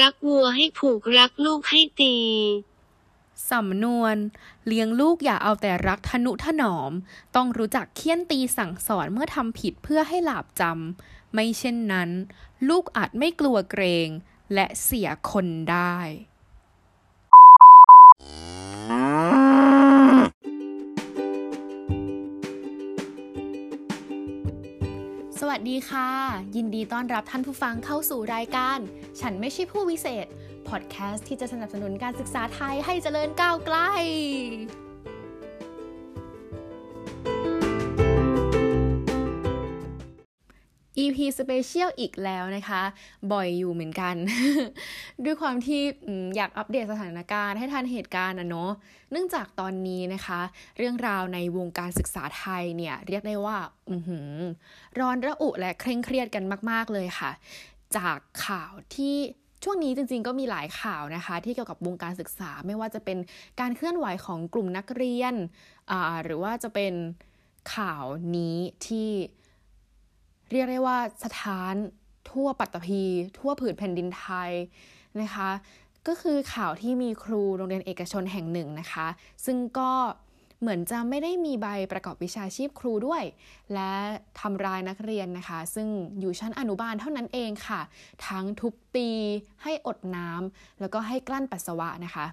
รักวัวให้ผูกรักลูกให้ตี สำนวน เลี้ยงลูกอย่าเอาแต่รักทนุถนอม ต้องรู้จักเคี่ยนตีสั่งสอนเมื่อทำผิดเพื่อให้หลาบจำ ไม่เช่นนั้น ลูกอาจไม่กลัวเกรง และเสียคนได้ วัสดีค่ะ ยินดีต้อนรับท่านผู้ฟังเข้าสู่รายการ ฉันไม่ใช่ผู้วิเศษ พอดแคสต์ที่จะสนับสนุนการศึกษาไทยให้เจริญก้าวไกล EP Special อีกแล้วนะคะ บ่อยอยู่เหมือนกัน ด้วยความที่อยากอัปเดตสถานการณ์ให้ทันเหตุการณ์นะเนาะเนื่องจากตอนนี้นะคะ เรื่องราวในวงการศึกษาไทยเนี่ย เรียกได้ว่าอืร้อนระอุและเคร่งเครียดกันมาก ๆ เลยค่ะ จากข่าวที่ช่วงนี้จริงๆ ก็มีหลายข่าวนะคะ ที่เกี่ยวกับวงการศึกษาไม่ว่าจะเป็นการเคลื่อนไหวของกลุ่มนักเรียนหรือว่าจะเป็นข่าวนี้ที่ เรียกได้ว่าสถานทั่วปัตตภีทั่วผืนแผ่นดินไทยนะคะ ก็คือข่าวที่มีครูโรงเรียนเอกชนแห่งหนึ่งนะคะ ซึ่งก็เหมือนจะไม่ได้มีใบประกอบวิชาชีพครูด้วย และทำร้ายนักเรียนนะคะ ซึ่งอยู่ชั้นอนุบาลเท่านั้นเองค่ะ ทั้งทุบตี ให้อดน้ำแล้วก็ให้กลั้นปัสสาวะนะคะ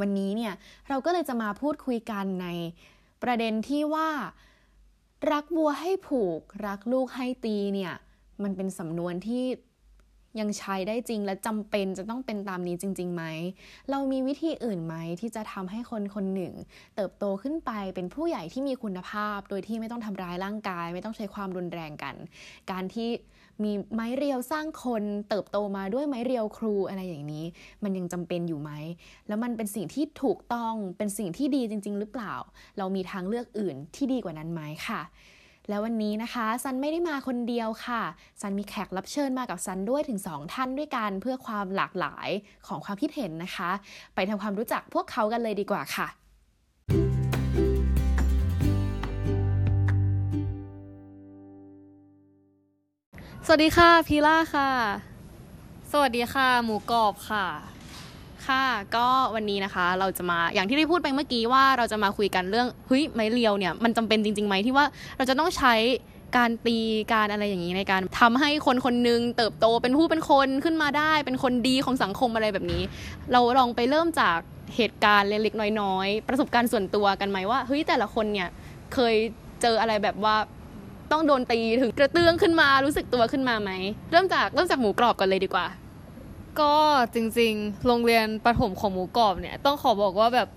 วันนี้เนี่ยเราก็เลยจะมาพูดคุยกันในประเด็นที่ว่า รักวัวให้ผูก รักลูกให้ตีเนี่ย มันเป็นสำนวนที่ ยังใช้ได้จริงและจำเป็นจะต้องเป็นตามนี้จริงๆไหม เรามีวิธีอื่นไหมที่จะทำให้คนคนหนึ่ง เติบโตขึ้นไปเป็นผู้ใหญ่ที่มีคุณภาพ โดยที่ไม่ต้องทำร้ายร่างกาย ไม่ต้องใช้ความรุนแรงกัน การที่มีไม้เรียวสร้างคนเติบโตมาด้วยไม้เรียวครูอะไรอย่างนี้ มันยังจำเป็นอยู่ไหม แล้วมันเป็นสิ่งที่ถูกต้องเป็นสิ่งที่ดีจริง ๆ หรือเปล่า เรามีทางเลือกอื่นที่ดีกว่านั้นไหมค่ะ แล้ววันนี้นะคะซันไม่ได้มาคนเดียวค่ะซันมีแขกรับเชิญมากับซันด้วยถึง 2 ท่านด้วยกันเพื่อความหลากหลายของความคิดเห็นนะคะ ไปทำความรู้จักพวกเขากันเลยดีกว่าค่ะสวัสดีค่ะพีล่าค่ะ สวัสดีค่ะ หมูกรอบค่ะ ค่ะ ก็วันนี้นะคะเราจะมาอย่างที่ได้พูดไปเมื่อกี้ว่าเราจะมาคุยกันเรื่องเฮ้ยไม้เรียวเนี่ยมันจำเป็นจริงๆไหมที่ว่าเราจะต้องใช้การตีการอะไรอย่างนี้ในการทำให้คนคนหนึงเติบโตเป็นผู้เป็นคนขึ้นมาได้ เป็นคนดีของสังคมอะไรแบบนี้ เราลองไปเริ่มจากเหตุการณ์เล็กๆน้อยๆ ประสบการณ์ส่วนตัวกันไหมว่าเฮ้ยแต่ละคนเนี่ยเคยเจออะไรแบบว่าต้องโดนตีถึงกระเตื้องขึ้นมารู้สึกตัวขึ้นมาไหมเริ่มจากเริ่มจากหมูกรอบกันเลยดีกว่า ก็จริงๆ โรงเรียนประถมของหมูกรอบเนี่ย ต้องขอบอกว่าแบบ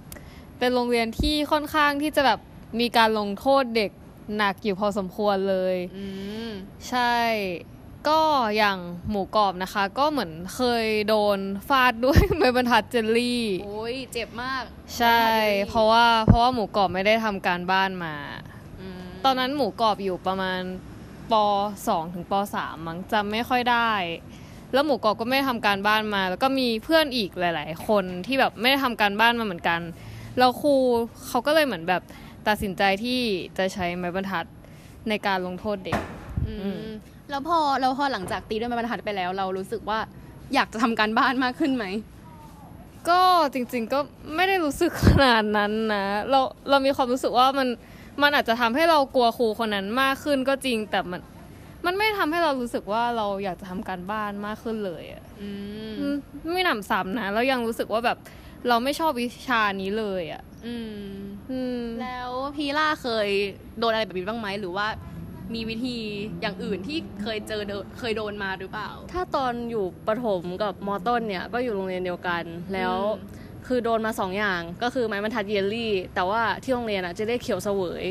เป็นโรงเรียนที่ค่อนข้างที่จะแบบมีการลงโทษเด็กหนักอยู่พอสมควรเลยอืมใช่ ก็อย่างหมูกรอบนะคะ ก็เหมือนเคยโดนฟาดด้วยไม้บรรทัดเจลลี่โอ้ยเจ็บมาก ใช่ เพราะว่าเพราะว่าหมูกรอบไม่ได้ทำการบ้านมามตอนนั้นหมูกรอบอยู่ประมาณป .2 ถึงป .3 มั้งจำไม่ค่อยได้ แล้วหมูกรอบก็ไม่ได้ทำการบ้านมา แล้วก็มีเพื่อนอีกหลาย ๆ คนที่แบบไม่ได้ทำการบ้านมาเหมือนกันแล้วครูเขาก็เลยเหมือนแบบตัดสินใจที่จะใช้ไม้บรรทัดในการลงโทษเด็กอือืมมแล้วพอแล้วพอหลังจากตีด้วยไม้บรรทัดไปแล้ว เรารู้สึกว่าอยากจะทำการบ้านมากขึ้นไหม ก็จริงๆก็ไม่ได้รู้สึกขนาดนั้นนะเราเรามีความรู้สึกว่ามันมันอาจจะทำให้เรากลัวครูคนนั้นมากขึ้นก็จริงแต่มัน มันไม่ทำให้เรารู้สึกว่าเราอยากจะทำการบ้านมากขึ้นเลยอะอืมอืมไม่หนำซ้ำนะแล้วยังรู้สึกว่าแบบเราไม่ชอบวิชานี้เลยอะ่ะอืมอืมแล้วพีล่าเคยโดนอะไรแบบนี้บ้างไหมหรือว่ามีวิธีอย่างอื่นที่เคยเจอเดเคยโดนมาหรือเปล่า ถ้าตอนอยู่ประถมกับมอต้นเนี่ย ก็อยู่โรงเรียนเดียวกัน แล้วอืมคือโดนมาสองอย่างก็คือไม้บรรทัดเยลลี่ แต่ว่าที่โรงเรียนอะจะเรียกเขียวเสวยโอ้ย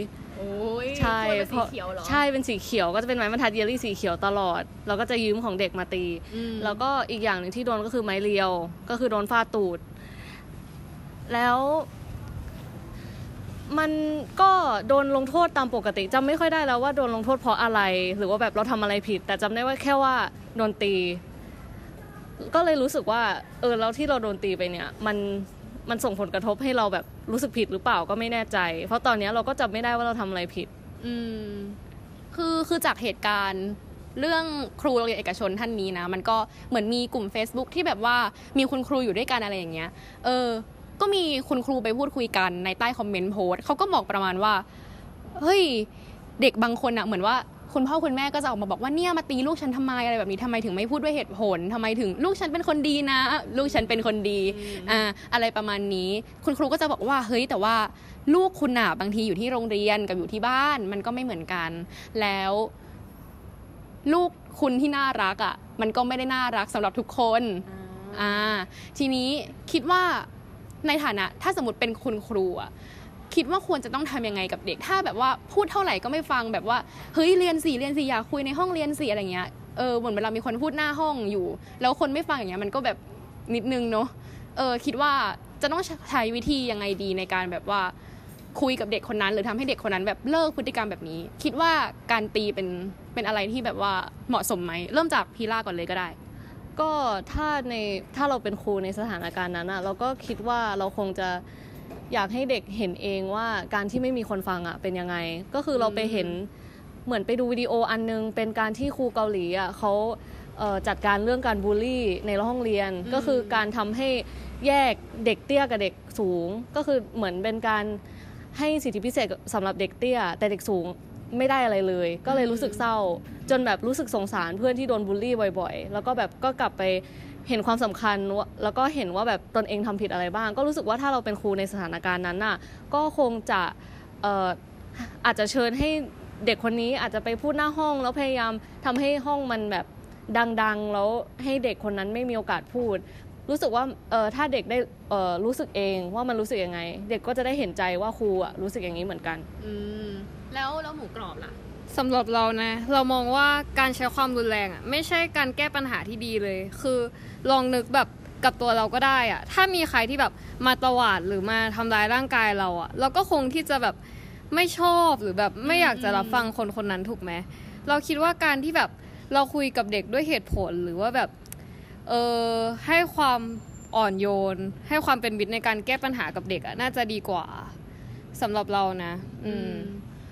ใช่ถ้วยเป็นเพสีราะเขียวเหรอใช่เป็นสีเขียวก็จะเป็นไม้บรรทัดเยลลี่สีเขียวตลอด เราก็จะยืมของเด็กมาตีอืมแล้วก็อีกอย่างหนึ่งที่โดนก็คือไม้เรียว ก็คือโดนฟาดตูด แล้ว มันก็โดนลงโทษตามปกติจำไม่ค่อยได้แล้วว่าโดนลงโทษเพราะอะไร หรือว่าแบบเราทำอะไรผิด แต่จำได้ว่าแค่ว่าโดนตี ก็เลยรู้สึกว่า เออแล้วที่เราโดนตีไปเนี่ย มัน มันส่งผลกระทบให้เราแบบรู้สึกผิดหรือเปล่าก็ไม่แน่ใจ เพราะตอนนี้เราก็จำไม่ได้ว่าเราทำอะไรผิด อืม คือคือจากเหตุการณ์เรื่องครูโรงเรียนเอกชนท่านนี้นะ มันก็เหมือนมีกลุ่ม Facebook ที่แบบว่ามีคุณครูอยู่ด้วยกันอะไรอย่างเงี้ย เออ ก็มีคุณครูไปพูดคุยกันในใต้คอมเมนต์โพสต์เขาก็บอกประมาณว่า เฮ้ย เด็กบางคนอะเหมือนว่า คุณพ่อคุณแม่ก็จะออกมาบอกว่าเนี่ยมาตีลูกฉันทำไมอะไรแบบนี้ทำไมถึงไม่พูดด้วยเหตุผลทำไมถึงลูกฉันเป็นคนดีนะ ลูกฉันเป็นคนดีอ่าอะไรประมาณนี้ คุณครูก็จะบอกว่าเฮ้ยแต่ว่าลูกคุณอะบางทีอยู่ที่โรงเรียนกับอยู่ที่บ้านมันก็ไม่เหมือนกัน แล้ว ลูกคุณที่น่ารักอะมันก็ไม่ได้น่ารักสำหรับทุกคนอ่าทีนี้คิดว่าในฐานะ ถ้าสมมติเป็นคุณครูอะ คิดว่าควรจะต้องทำยังไงกับเด็ก ถ้าแบบว่าพูดเท่าไหร่ก็ไม่ฟังแบบว่าเฮ้ยเรียนสี่เรียนสี่อยากคุยในห้องเรียนสี่อะไรเงี้ยเออเหมือนเวลามีคนพูดหน้าห้องอยู่ แล้วคนไม่ฟังอย่างเงี้ยมันก็แบบนิดนึงเนาะเออคิดว่าจะต้องใช้วิธียังไงดีในการแบบว่าคุยกับเด็กคนนั้น หรือทำให้เด็กคนนั้นแบบเลิกพฤติกรรมแบบนี้ คิดว่าการตีเป็นเป็นอะไรที่แบบว่าเหมาะสมไหมเริ่มจากพีล่าก่อนเลยก็ได้ ก็ถ้าในถ้าเราเป็นครูในสถานการณ์นั้นอะเราก็คิดว่าเราคงจะ อยากให้เด็กเห็นเองว่าการที่ไม่มีคนฟังอะเป็นยังไง ก็คือเราไปเห็นเหมือนไปดูวิดีโออันนึง เป็นการที่ครูเกาหลีอะเขาเอ่อจัดการเรื่องการบูลลี่ในห้องเรียน ก็คือการทำให้แยกเด็กเตี้ยกับเด็กสูง ก็คือเหมือนเป็นการให้สิทธิพิเศษสำหรับเด็กเตี้ย แต่เด็กสูงไม่ได้อะไรเลย ก็เลยรู้สึกเศร้า จนแบบรู้สึกสงสารเพื่อนที่โดนบูลลี่บ่อย ๆ แล้วก็แบบก็กลับไป เห็นความสำคัญแล้วก็เห็นว่าแบบตนเองทำผิดอะไรบ้าง ก็รู้สึกว่าถ้าเราเป็นครูในสถานการณ์นั้นน่ะก็คงจะอออาจจะเชิญให้เด็กคนนี้อาจจะไปพูดหน้าห้อง แล้วพยายามทำให้ห้องมันแบบดังๆ แล้วให้เด็กคนนั้นไม่มีโอกาสพูด รู้สึกว่าถ้าเด็กได้รู้สึกเองว่ามันรู้สึกยังไง เด็กก็จะได้เห็นใจว่าครูอะรู้สึกอย่างนี้เหมือนกัน อืมแล้วแล้วหมูกรอบล่ะ สำหรับเรานะ เรามองว่าการใช้ความรุนแรงอะไม่ใช่การแก้ปัญหาที่ดีเลย คือลองนึกแบบกับตัวเราก็ได้อะ ถ้ามีใครที่แบบมาตวาดหรือมาทำร้ายร่างกายเราอะ เราก็คงที่จะแบบไม่ชอบหรือแบบไม่อยากจะรับฟังคนคนนั้นถูกไหม เราคิดว่าการที่แบบเราคุยกับเด็กด้วยเหตุผลหรือว่าแบบเออให้ความอ่อนโยน ให้ความเป็นมิตรในการแก้ปัญหากับเด็กอะน่าจะดีกว่าสำหรับเรานะ อืม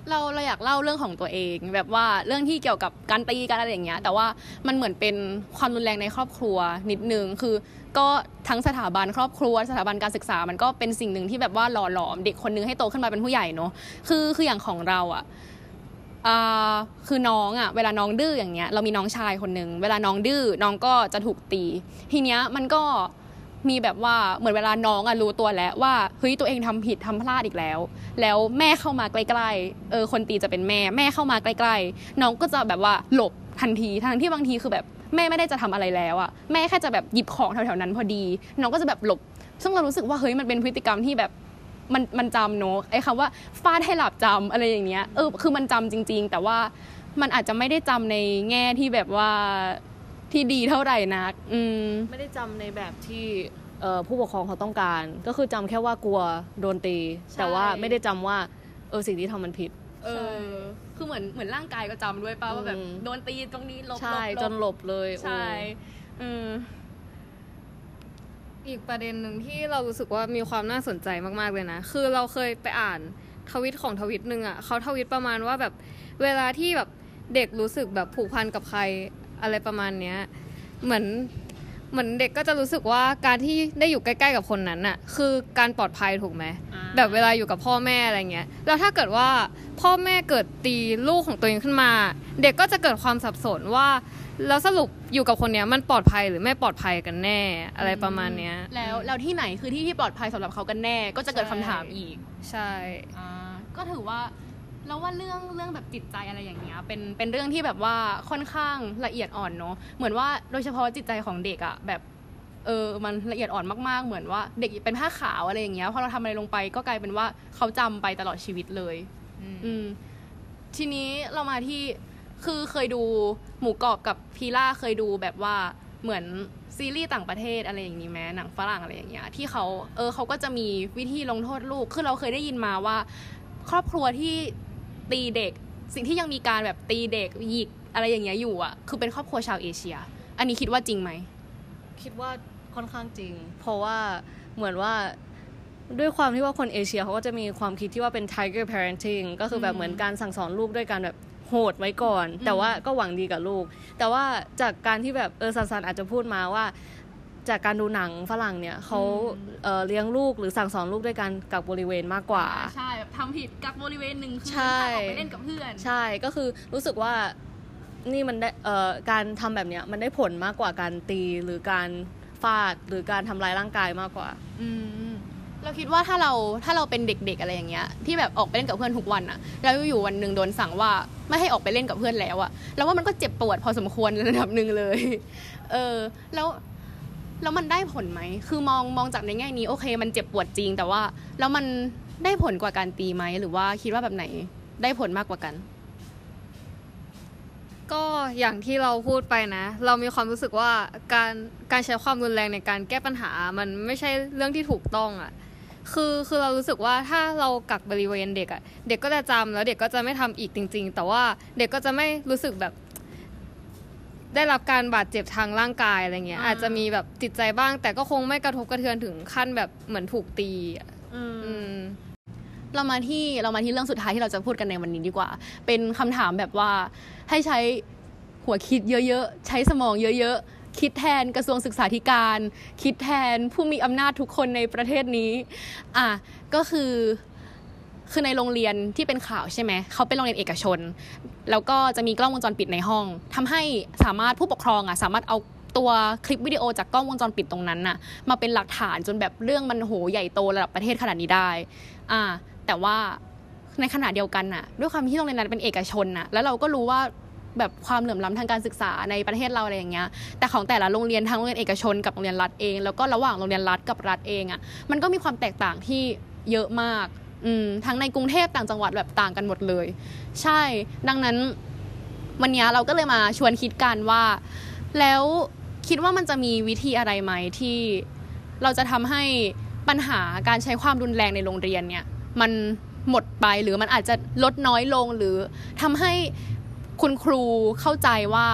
เราเราอยากเล่าเรื่องของตัวเอง แบบว่าเรื่องที่เกี่ยวกับการตีกันอะไรอย่างเงี้ย แต่ว่ามันเหมือนเป็นความรุนแรงในครอบครัวนิดนึง คือ ก็ทั้งสถาบันครอบครัว สถาบันการศึกษา มันก็เป็นสิ่งหนึ่งที่แบบว่าหล่อหลอมเด็กคนนึงให้โตขึ้นมาเป็นผู้ใหญ่เนอะคือคืออย่างของเราอะคือน้องอะเวลาน้องดื้ออย่างเงี้ยเรามีน้องชายคนหนึ่งเวลาน้องดื้อน้องก็จะถูกตี ทีเนี้ยมันก็ มีแบบว่าเหมือนเวลาน้องอะรู้ตัวแล้วว่าเฮ้ยตัวเองทำผิดทำพลาดอีกแล้ว แล้วแม่เข้ามาใกล้ๆเออคนตีจะเป็นแม่แม่เข้ามาใกล้ๆ น้องก็จะแบบว่าหลบทันทีทั้งที่บางทีคือแบบแม่ไม่ได้จะทำอะไรแล้วอะแม่แค่จะแบบหยิบของแถวๆนั้นพอดี น้องก็จะแบบหลบ ซึ่งเรารู้สึกว่าเฮ้ยมันเป็นพฤติกรรมที่แบบมันมันจำเนอะไอ้คำว่าฟาดให้หลับจำอะไรอย่างเงี้ยเออคือมันจำจริง ๆ แต่ว่ามันอาจจะไม่ได้จำในแง่ที่แบบว่า ที่ดีเท่าไหร่นัก อืมไม่ได้จำในแบบที่เอ่อผู้ปกครองเขาต้องการ ก็คือจำแค่ว่ากลัวโดนตี ใช่ แต่ว่าไม่ได้จำว่าเออสิ่งที่ทำมันผิด เออ คือเหมือนเหมือนร่างกายก็จำด้วยป่ะว่าแบบอืม โดนตีตรงนี้หลบใช่หลบจนหลบเลยใช่เออ อีกประเด็นหนึ่งที่เรารู้สึกว่ามีความน่าสนใจมาก ๆ เลยนะ คือเราเคยไปอ่านทวิตของทวิตหนึ่งอะเขาทวิตประมาณว่าแบบเวลาที่แบบเด็กรู้สึกแบบผูกพันกับใคร อะไรประมาณเนี้ยเหมือนเหมือนเด็กก็จะรู้สึกว่าการที่ได้อยู่ใกล้ๆกับคนนั้นน่ะคือการปลอดภัยถูกไหมอ่าแบบเวลาอยู่กับพ่อแม่อะไรเงี้ยแล้วถ้าเกิดว่าพ่อแม่เกิดตีลูกของตัวเองขึ้นมา เด็กก็จะเกิดความสับสนว่าแล้วสรุปอยู่กับคนเนี้ยมันปลอดภัยหรือไม่ปลอดภัยกันแน่อะไรประมาณเนี้ยแล้วแล้วที่ไหนคือที่ที่ปลอดภัยสำหรับเขากันแน่ ก็จะเกิดคำถามอีก ใช่อ่าก็ถือว่า เราว่าเรื่องเรื่องแบบจิตใจอะไรอย่างเงี้ยเป็นเป็นเรื่องที่แบบว่าค่อนข้างละเอียดอ่อนเนาะเหมือนว่าโดยเฉพาะจิตใจของเด็กอะแบบเออมันละเอียดอ่อนมากๆ เหมือนว่า เด็กเป็นผ้าขาวอะไรอย่างเงี้ยพอเราทำอะไรลงไปก็กลายเป็นว่าเขาจำไปตลอดชีวิตเลย อืมทีนี้เรามาที่คือเคยดูหมูกรอบกับพีล่าเคยดูแบบว่าเหมือนซีรีส์ต่างประเทศอะไรอย่างนี้ไหมหนังฝรั่งอะไรอย่างเงี้ยที่เขาเออเขาก็จะมีวิธีลงโทษลูกคือเราเคยได้ยินมาว่า ครอบครัวที่ ตีเด็ก สิ่งที่ยังมีการแบบตีเด็กหยิกอะไรอย่างเงี้ยอยู่อะคือเป็นครอบครัวชาวเอเชีย อันนี้คิดว่าจริงไหมคิดว่าค่อนข้างจริง เพราะว่าเหมือนว่าด้วยความที่ว่าคนเอเชียเขาก็จะมีความคิดที่ว่าเป็น tiger parenting ก็คือแบบเหมือนการสั่งสอนลูกด้วยการแบบโหดไว้ก่อน แต่ว่าก็หวังดีกับลูก แต่ว่าจากการที่แบบเออซันซันอาจจะพูดมาว่า จากการดูหนังฝรั่งเนี่ยเขาเอ่อเลี้ยงลูกหรือสั่งสอนลูกด้วยการกักบริเวณมากกว่า ใช่แบบทำผิดกักบริเวณหนึ่งคืนใช่ห้ามออกไปเล่นกับเพื่อน ใช่ก็คือรู้สึกว่านี่มันได้เอ่อการทำแบบเนี้ยมันได้ผลมากกว่าการตีหรือการฟาดหรือการทำร้ายร่างกายมากกว่า อืมเราคิดว่าถ้าเราถ้าเราเป็นเด็กๆอะไรอย่างเงี้ยที่แบบออกไปเล่นกับเพื่อนทุกวันอะแล้วอยู่วันหนึ่งโดนสั่งว่าไม่ให้ออกไปเล่นกับเพื่อนแล้วอะเราว่ามันก็เจ็บปวดพอสมควรระดับหนึ่งเลย เออ แล้ว แล้วมันได้ผลไหม คือมองมองจากในแง่นี้โอเค มันเจ็บปวดจริง แต่ว่าแล้วมันได้ผลกว่าการตีไหม หรือว่าคิดว่าแบบไหนได้ผลมากกว่ากัน ก็อย่างที่เราพูดไปนะ เรามีความรู้สึกว่าการการใช้ความรุนแรงในการแก้ปัญหา มันไม่ใช่เรื่องที่ถูกต้องอะ่ะคือคือเรารู้สึกว่าถ้าเรากักบริเวณเด็กอะ่ะเด็กก็จะจำแล้วเด็กก็จะไม่ทำอีกจริง ๆ แต่ว่าเด็กก็จะไม่รู้สึกแบบ ได้รับการบาดเจ็บทางร่างกายอะไรเงี้ยอ่าอาจจะมีแบบจิตใจบ้าง แต่ก็คงไม่กระทบกระเทือนถึงขั้นแบบเหมือนถูกตีอะอืมอืมเรามาที่เรามาที่เรื่องสุดท้ายที่เราจะพูดกันในวันนี้ดีกว่า เป็นคำถามแบบว่าให้ใช้หัวคิดเยอะๆ ใช้สมองเยอะๆ คิดแทนกระทรวงศึกษาธิการ คิดแทนผู้มีอำนาจทุกคนในประเทศนี้ อะก็คือ คือในโรงเรียนที่เป็นข่าวใช่ไหมเขาเป็นโรงเรียนเอกชน แล้วก็จะมีกล้องวงจรปิดในห้องทำให้สามารถผู้ปกครองอะสามารถเอาตัวคลิปวิดีโอจากกล้องวงจรปิดตรงนั้นน่ะมาเป็นหลักฐานจนแบบเรื่องมันโหใหญ่โตระดับประเทศขนาดนี้ได้อ่าแต่ว่าในขณะเดียวกันน่ะด้วยความที่โรงเรียนนั้นเป็นเอกชนน่ะแล้วเราก็รู้ว่าแบบความเหลื่อมล้ำทางการศึกษาในประเทศเราอะไรอย่างเงี้ย แต่ของแต่ละโรงเรียนทั้งโรงเรียนเอกชนกับโรงเรียนรัฐเอง แล้วก็ระหว่างโรงเรียนรัฐกับรัฐเองอะ มันก็มีความแตกต่างที่เยอะมาก อืมทั้งในกรุงเทพต่างจังหวัดแบบต่างกันหมดเลย ใช่ ดังนั้น วันนี้เราก็เลยมาชวนคิดกันว่า แล้วคิดว่ามันจะมีวิธีอะไรไหมที่เราจะทำให้ปัญหาการใช้ความรุนแรงในโรงเรียนเนี่ย มันหมดไปหรือมันอาจจะลดน้อยลงหรือทำให้คุณครูเข้าใจว่า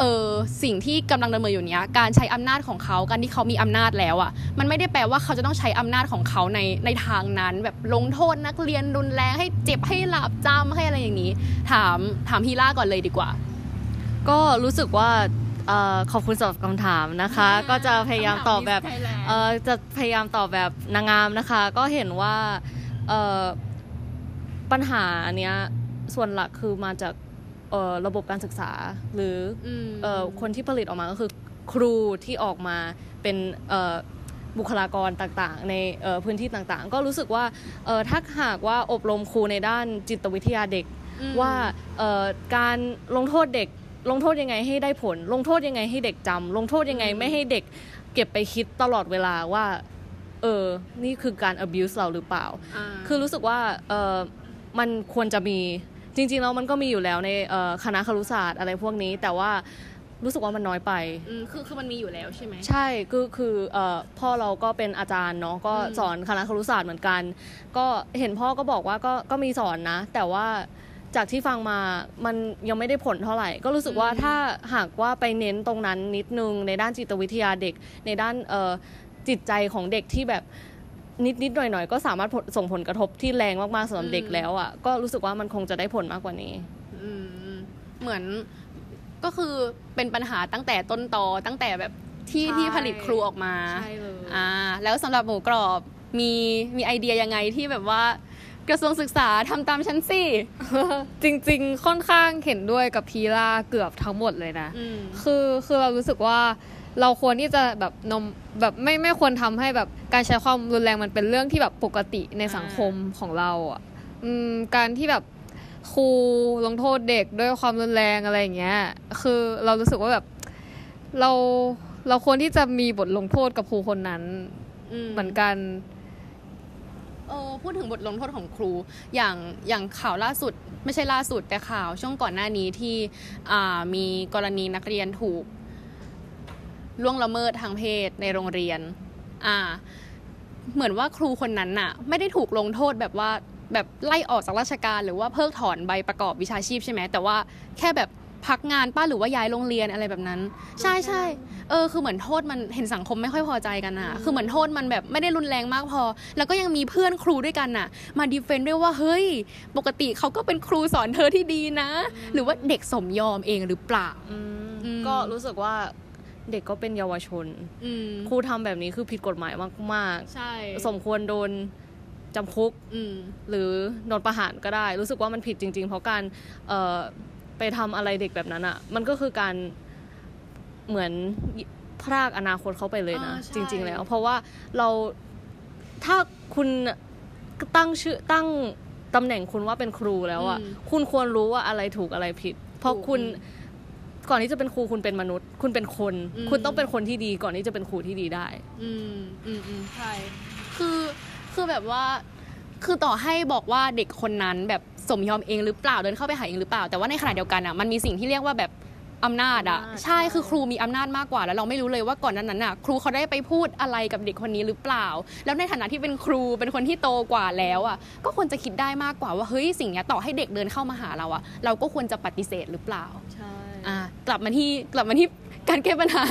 เออสิ่งที่กำลังดำเนินอยู่เนี้ยการใช้อำนาจของเขาการที่เขามีอำนาจแล้วอะ่ะมันไม่ได้แปลว่าเขาจะต้องใช้อำนาจของเขาในในทางนั้น แบบลงโทษนักเรียนรุนแรงให้เจ็บให้หลาบจำให้อะไรอย่างนี้ ถามถามฮีล่าก่อนเลยดีกว่า ก็รู้สึกว่าเอ่อขอบคุณสำหรับคำถามนะคะ ก็จะพยายามตอบแบบเอ่อจะพยายามตอบแบบนางงามนะคะ ก็เห็นว่าเอ่อปัญหาเนี้ยส่วนหลักคือมาจากเอ่อ ระบบการศึกษาหรือออืมเอ่อคนที่ผลิตออกมาก็คือครูที่ออกมาเป็นเอ่อบุคลากรต่างๆ ในเอ่อพื้นที่ต่างๆ ก็รู้สึกว่าเอ่อถ้าหากว่าอบรมครูในด้านจิตวิทยาเด็กอืมว่าเอ่อการลงโทษเด็ก ลงโทษยังไงให้ได้ผล ลงโทษยังไงให้เด็กจำลงโทษยังไงไม่ให้เด็กเก็บไปคิดตลอดเวลาว่า เออ นี่คือการ abuse เราหรือเปล่าาคือรู้สึกว่าเออมันควรจะมี จริงๆแล้วมันก็มีอยู่แล้วในเอ่อคณะครุศาสตร์อะไรพวกนี้ แต่ว่ารู้สึกว่ามันน้อยไป อืมคือคือมันมีอยู่แล้วใช่ไหม ใช่คือคือเอ่อพ่อเราก็เป็นอาจารย์เนาะก็อืม สอนคณะครุศาสตร์เหมือนกัน ก็เห็นพ่อก็บอกว่าก็ก็มีสอนนะ แต่ว่าจากที่ฟังมามันยังไม่ได้ผลเท่าไหร่ ก็รู้สึกว่าถ้าหากว่าไปเน้นตรงนั้นนิดนึงในด้านจิตวิทยาเด็ก ในด้านเอ่อจิตใจของเด็กที่แบบ นิดนิดๆหน่อยหน่อยๆก็สามารถผลส่งผลกระทบที่แรงมากๆสำหรับเด็กแล้วอะก็รู้สึกว่ามันคงจะได้ผลมากกว่านี้อืมเหมือนก็คือเป็นปัญหาตั้งแต่ต้นตอตั้งแต่แบบที่ใช่ที่ผลิตครูออกมาใช่เลยอ่าแล้วสำหรับหมูกรอบมีมีไอเดียยังไงที่แบบว่ากระทรวงศึกษาทำตามฉันสิ จริง ๆ ค่อนข้างเห็นด้วยกับพีล่าเกือบทั้งหมดเลยนะอืมคือคือเรารู้สึกว่า เราควรที่จะแบบนมแบบไม่ไม่ควรทำให้แบบการใช้ความรุนแรงมันเป็นเรื่องที่แบบปกติในสังคมของเราอะการที่แบบครูลงโทษเด็กด้วยความรุนแรงอะไรอย่างเงี้ย คือเรารู้สึกว่าแบบเราเราควรที่จะมีบทลงโทษกับครูคนนั้นเหมือนกันเออพูดถึงบทลงโทษของครูอย่างอย่างข่าวล่าสุด ไม่ใช่ล่าสุดแต่ข่าวช่วงก่อนหน้านี้ที่มีกรณีนักเรียนถูก ล่วงละเมิดทางเพศในโรงเรียน อ่า เหมือนว่าครูคนนั้นน่ะ ไม่ได้ถูกลงโทษแบบว่าแบบไล่ออกจากราชการหรือว่าเพิกถอนใบประกอบวิชาชีพใช่ไหมแต่ว่าแค่แบบพักงานป้าหรือว่าย้ายโรงเรียนอะไรแบบนั้น ใช่ใช่เออคือเหมือนโทษมันเห็นสังคมไม่ค่อยพอใจกันอะคือเหมือนโทษมันแบบไม่ได้รุนแรงมากพอ แล้วก็ยังมีเพื่อนครูด้วยกันน่ะมาดีเฟนต์ด้วยว่าเฮ้ย ปกติเขาก็เป็นครูสอนเธอที่ดีนะ หรือว่าเด็กสมยอมเองหรือเปล่าอืมอืมก็รู้สึกว่า เด็กก็เป็นเยาวชนอืมครูทำแบบนี้คือผิดกฎหมายมากใช่ๆสมควรโดนจำคุกอืมหรือโดนประหารก็ได้ รู้สึกว่ามันผิดจริง ๆ เพราะการเอ่อไปทำอะไรเด็กแบบนั้นอะ่ะ มันก็คือการเหมือนพรากอนาคตเขาไปเลยนะอ่าใช่จริง ๆ แล้ว เพราะว่าเราถ้าคุณตั้งชื่อตั้งตำแหน่งคุณว่าเป็นครูแล้วอะ่ะ คุณควรรู้ว่าอะไรถูกอะไรผิด เพราะคุณ ก่อนที่จะเป็นครูคุณเป็นมนุษย์ คุณเป็นคนอืมคุณต้องเป็นคนที่ดีก่อนที่จะเป็นครูที่ดีได้ อืมอืมอืมใช่คือคือแบบว่า คือต่อให้บอกว่าเด็กคนนั้นแบบสมยอมเองหรือเปล่าเดินเข้าไปหาเองหรือเปล่า แต่ว่าในขณะเดียวกันอะมันมีสิ่งที่เรียกว่าแบบอำนาจอะอำนาจใช่คือครูมีอำนาจมากกว่า แล้วเราไม่รู้เลยว่าก่อนนั้นนั้นอะ ครูเขาได้ไปพูดอะไรกับเด็กคนนี้หรือเปล่า แล้วในฐานะที่เป็นครูเป็นคนที่โตกว่าแล้วอะก็ควรจะคิดได้มากกว่าว่าเฮ้ยสิ่งเนี้ยต่อให้เด็กเดินเข้ามาหาเราอะเราก็ควรจะปฏิเสธหรือเปล่าใช่อะ กลับมาที่กลับมาที่การแก้ปัญหา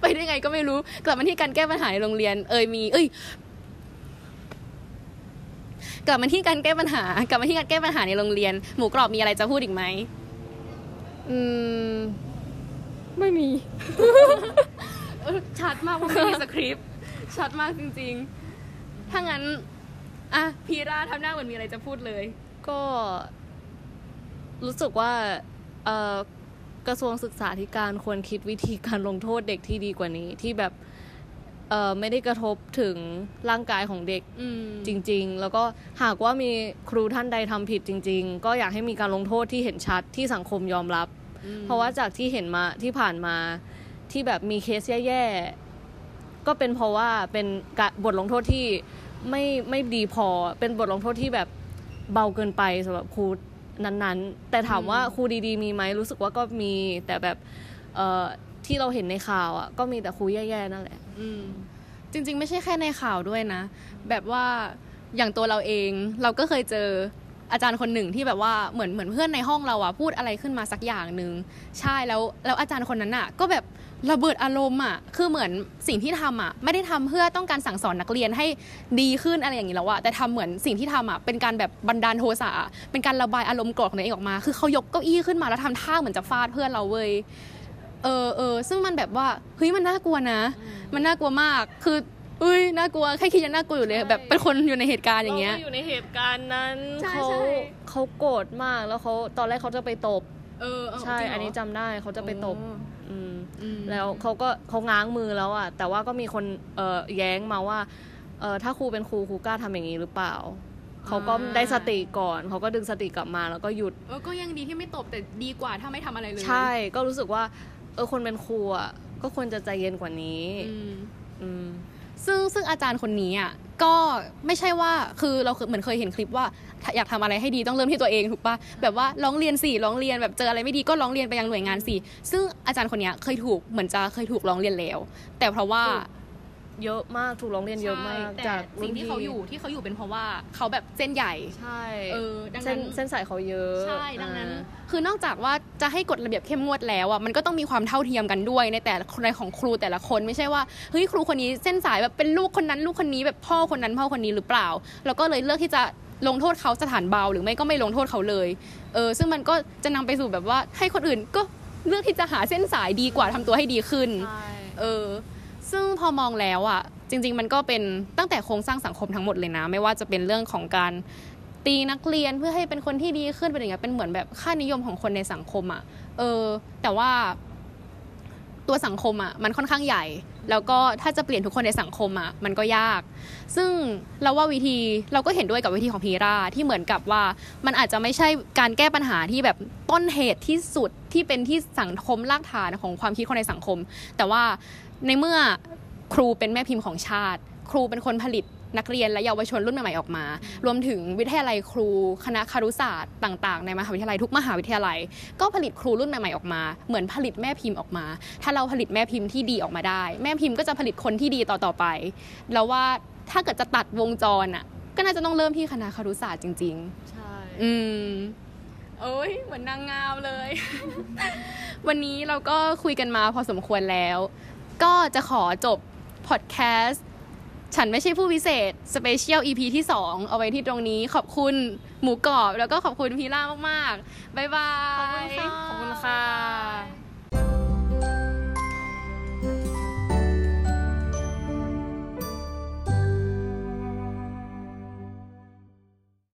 ไปได้ไงก็ไม่รู้ กลับมาที่การแก้ปัญหาในโรงเรียน เอยมี เอ้ย กลับมาที่การแก้ปัญหา กลับมาที่การแก้ปัญหาในโรงเรียน หมูกรอบมีอะไรจะพูดอีกไหมอืม ไม่มีเออชัดมากว่าไม่มีสคริปต์ชัดมากจริง ๆ ถ้างั้น อะ พีราทำหน้าเหมือนมีอะไรจะพูดเลย ก็ รู้สึกว่า เอ่อ กระทรวงศึกษาธิการควรคิดวิธีการลงโทษเด็กที่ดีกว่านี้ที่แบบเอ่อไม่ได้กระทบถึงร่างกายของเด็กอืมจริง ๆ แล้วก็หากว่ามีครูท่านใดทำผิดจริง ๆ ก็อยากให้มีการลงโทษที่เห็นชัดที่สังคมยอมรับ เพราะว่าจากที่เห็นมาที่ผ่านมาที่แบบมีเคสแย่ๆก็เป็นเพราะว่าเป็นกะบทลงโทษที่ไม่ไม่ดีพอเป็นบทลงโทษที่แบบเบาเกินไปสำหรับครู นั้นๆ แต่ถามว่าครูดีๆ มีไหมรู้สึกว่าก็มี แต่แบบเอ่อที่เราเห็นในข่าวอะก็มีแต่ครูแย่ๆนั่นแหละอืมจริง ๆ ไม่ใช่แค่ในข่าวด้วยนะ แบบว่าอย่างตัวเราเองเราก็เคยเจอ อาจารย์คนหนึ่งที่แบบว่าเหมือนเหมือนเพื่อนในห้องเราอะพูดอะไรขึ้นมาสักอย่างหนึ่งใช่แล้วแล้วอาจารย์คนนั้นอะก็แบบระเบิดอารมณ์อะคือเหมือนสิ่งที่ทำอะไม่ได้ทำเพื่อต้องการสั่งสอนนักเรียนให้ดีขึ้นอะไรอย่างนี้แล้วอะแต่ทำเหมือนสิ่งที่ทำอะเป็นการแบบบันดาลโทสะอะเป็นการระบายอารมณ์โกรธของตัวเองออกมา คือเขายกเก้าอี้ขึ้นมาแล้วทำท่าเหมือนจะฟาดเพื่อนเราเว้ยเออเออซึ่งมันแบบว่าเฮ้ยมันน่ากลัวนะ มันน่ากลัวมากคือ เอ้ยน่ากลัวแค่คิดยังน่ากลัวอยู่เลยใช่แบบเป็นคนอยู่ในเหตุการณ์อย่างเงี้ยรก็อยู่ในเหตุการณ์นั้นใช่เขาใช่ เขาโกรธมากแล้วเขาตอนแรกเขาจะไปตบ เออเใช่ จริงเหรอันนี้จำได้เขาจะไปตบโอ้อืม อืม แล้วเขาก็เขาง้างมือแล้วอะแต่ว่าก็มีคนเอ่อแย้งมาว่าเออถ้าครูเป็นครูครูกล้าทำอย่างนี้หรือเปล่า เขาก็ได้สติก่อน เขาก็ดึงสติกลับมาแล้วก็หยุด เออก็ยังดีที่ไม่ตบแต่ดีกว่าถ้าไม่ทำอะไรเลยใช่ ก็รู้สึกว่า เออคนเป็นครูอะก็ควรจะใจเย็นกว่านี้ อืม อืม ซึ่งซึ่งอาจารย์คนนี้อะก็ไม่ใช่ว่าคือเราเหมือนเคยเห็นคลิปว่าถ้าอยากทำอะไรให้ดีต้องเริ่มที่ตัวเองถูกปะแบบว่าร้องเรียนสิร้องเรียนแบบเจออะไรไม่ดีก็ร้องเรียนไปยังหน่วยงานสิซึ่งอาจารย์คนเนี้ยเคยถูกเหมือนจะเคยถูกร้องเรียนแล้ว แต่เพราะว่าถูก เยอะมากถูกร้องเรียนเยอะมาก ใช่แต่จากสิ่งที่เขาอยู่ที่เขาอยู่เป็นเพราะว่าเขาแบบเส้นใหญ่ ใช่เออดังเส้นั้นนเส้นสายเขาเยอะใช่ดังนั้น อ่า คือนอกจากว่าจะให้กฎระเบียบเข้มงวดแล้วอะมันก็ต้องมีความเท่าเทียมกันด้วยในแต่ละในของครูแต่ละคนไม่ใช่ว่าเฮ้ยครูคนนี้เส้นสายแบบเป็นลูกคนนั้นลูกคนนี้แบบพ่อคนนั้นพ่อคนนี้หรือเปล่า แล้วก็เลยเลือกที่จะลงโทษเขาสถานเบาหรือไม่ก็ไม่ลงโทษเขาเลยเออซึ่งมันก็จะนำไปสู่แบบว่าให้คนอื่นก็เลือกที่จะหาเส้นสายดีกว่าทำตัวให้ดีขึ้น ใช่ เออ ซึ่งพอมองแล้วอะจริง ๆ มันก็เป็นตั้งแต่โครงสร้างสังคมทั้งหมดเลยนะ ไม่ว่าจะเป็นเรื่องของการตีนักเรียนเพื่อให้เป็นคนที่ดีขึ้นเป็นอย่างเงี้ยเป็นเหมือนแบบค่านิยมของคนในสังคมอะเออแต่ว่าตัวสังคมอะมันค่อนข้างใหญ่ แล้วก็ถ้าจะเปลี่ยนทุกคนในสังคมอะมันก็ยาก ซึ่งเราว่าวิธีเราก็เห็นด้วยกับวิธีของพีราที่เหมือนกับว่ามันอาจจะไม่ใช่การแก้ปัญหาที่แบบต้นเหตุที่สุดที่เป็นที่สังคมรากฐานของความคิดคนในสังคม แต่ว่า ในเมื่อครูเป็นแม่พิมพ์ของชาติ ครูเป็นคนผลิตนักเรียนและเยาวชนรุ่นใหม่ๆออกมา รวมถึงวิทยาลัยครูคณะคารุศาสตร์ต่างๆ ในมหาวิทยาลัยทุกมหาวิทยาลัย ก็ผลิตครูรุ่นใหม่ๆออกมา เหมือนผลิตแม่พิมพ์ออกมา ถ้าเราผลิตแม่พิมพ์ที่ดีออกมาได้ แม่พิมพ์ก็จะผลิตคนที่ดีต่อๆไป แล้วว่าถ้าเกิดจะตัดวงจรอะ ก็น่าจะต้องเริ่มที่คณะคารุศาสตร์จริง ๆ ใช่ อืมโโอ้ยเหมือนนางงามเลย วันนี้เราก็คุยกันมาพอสมควรแล้ว ก็จะขอจบพอดแคสต์ฉันไม่ใช่ผู้พิเศษสเปเชียล EP ที่ 2 เอาไว้ที่ตรงนี้ขอบคุณหมูกรอบ แล้วก็ขอบคุณพีล่ามาก ๆ บ๊ายบาย ขอบคุณค่ะ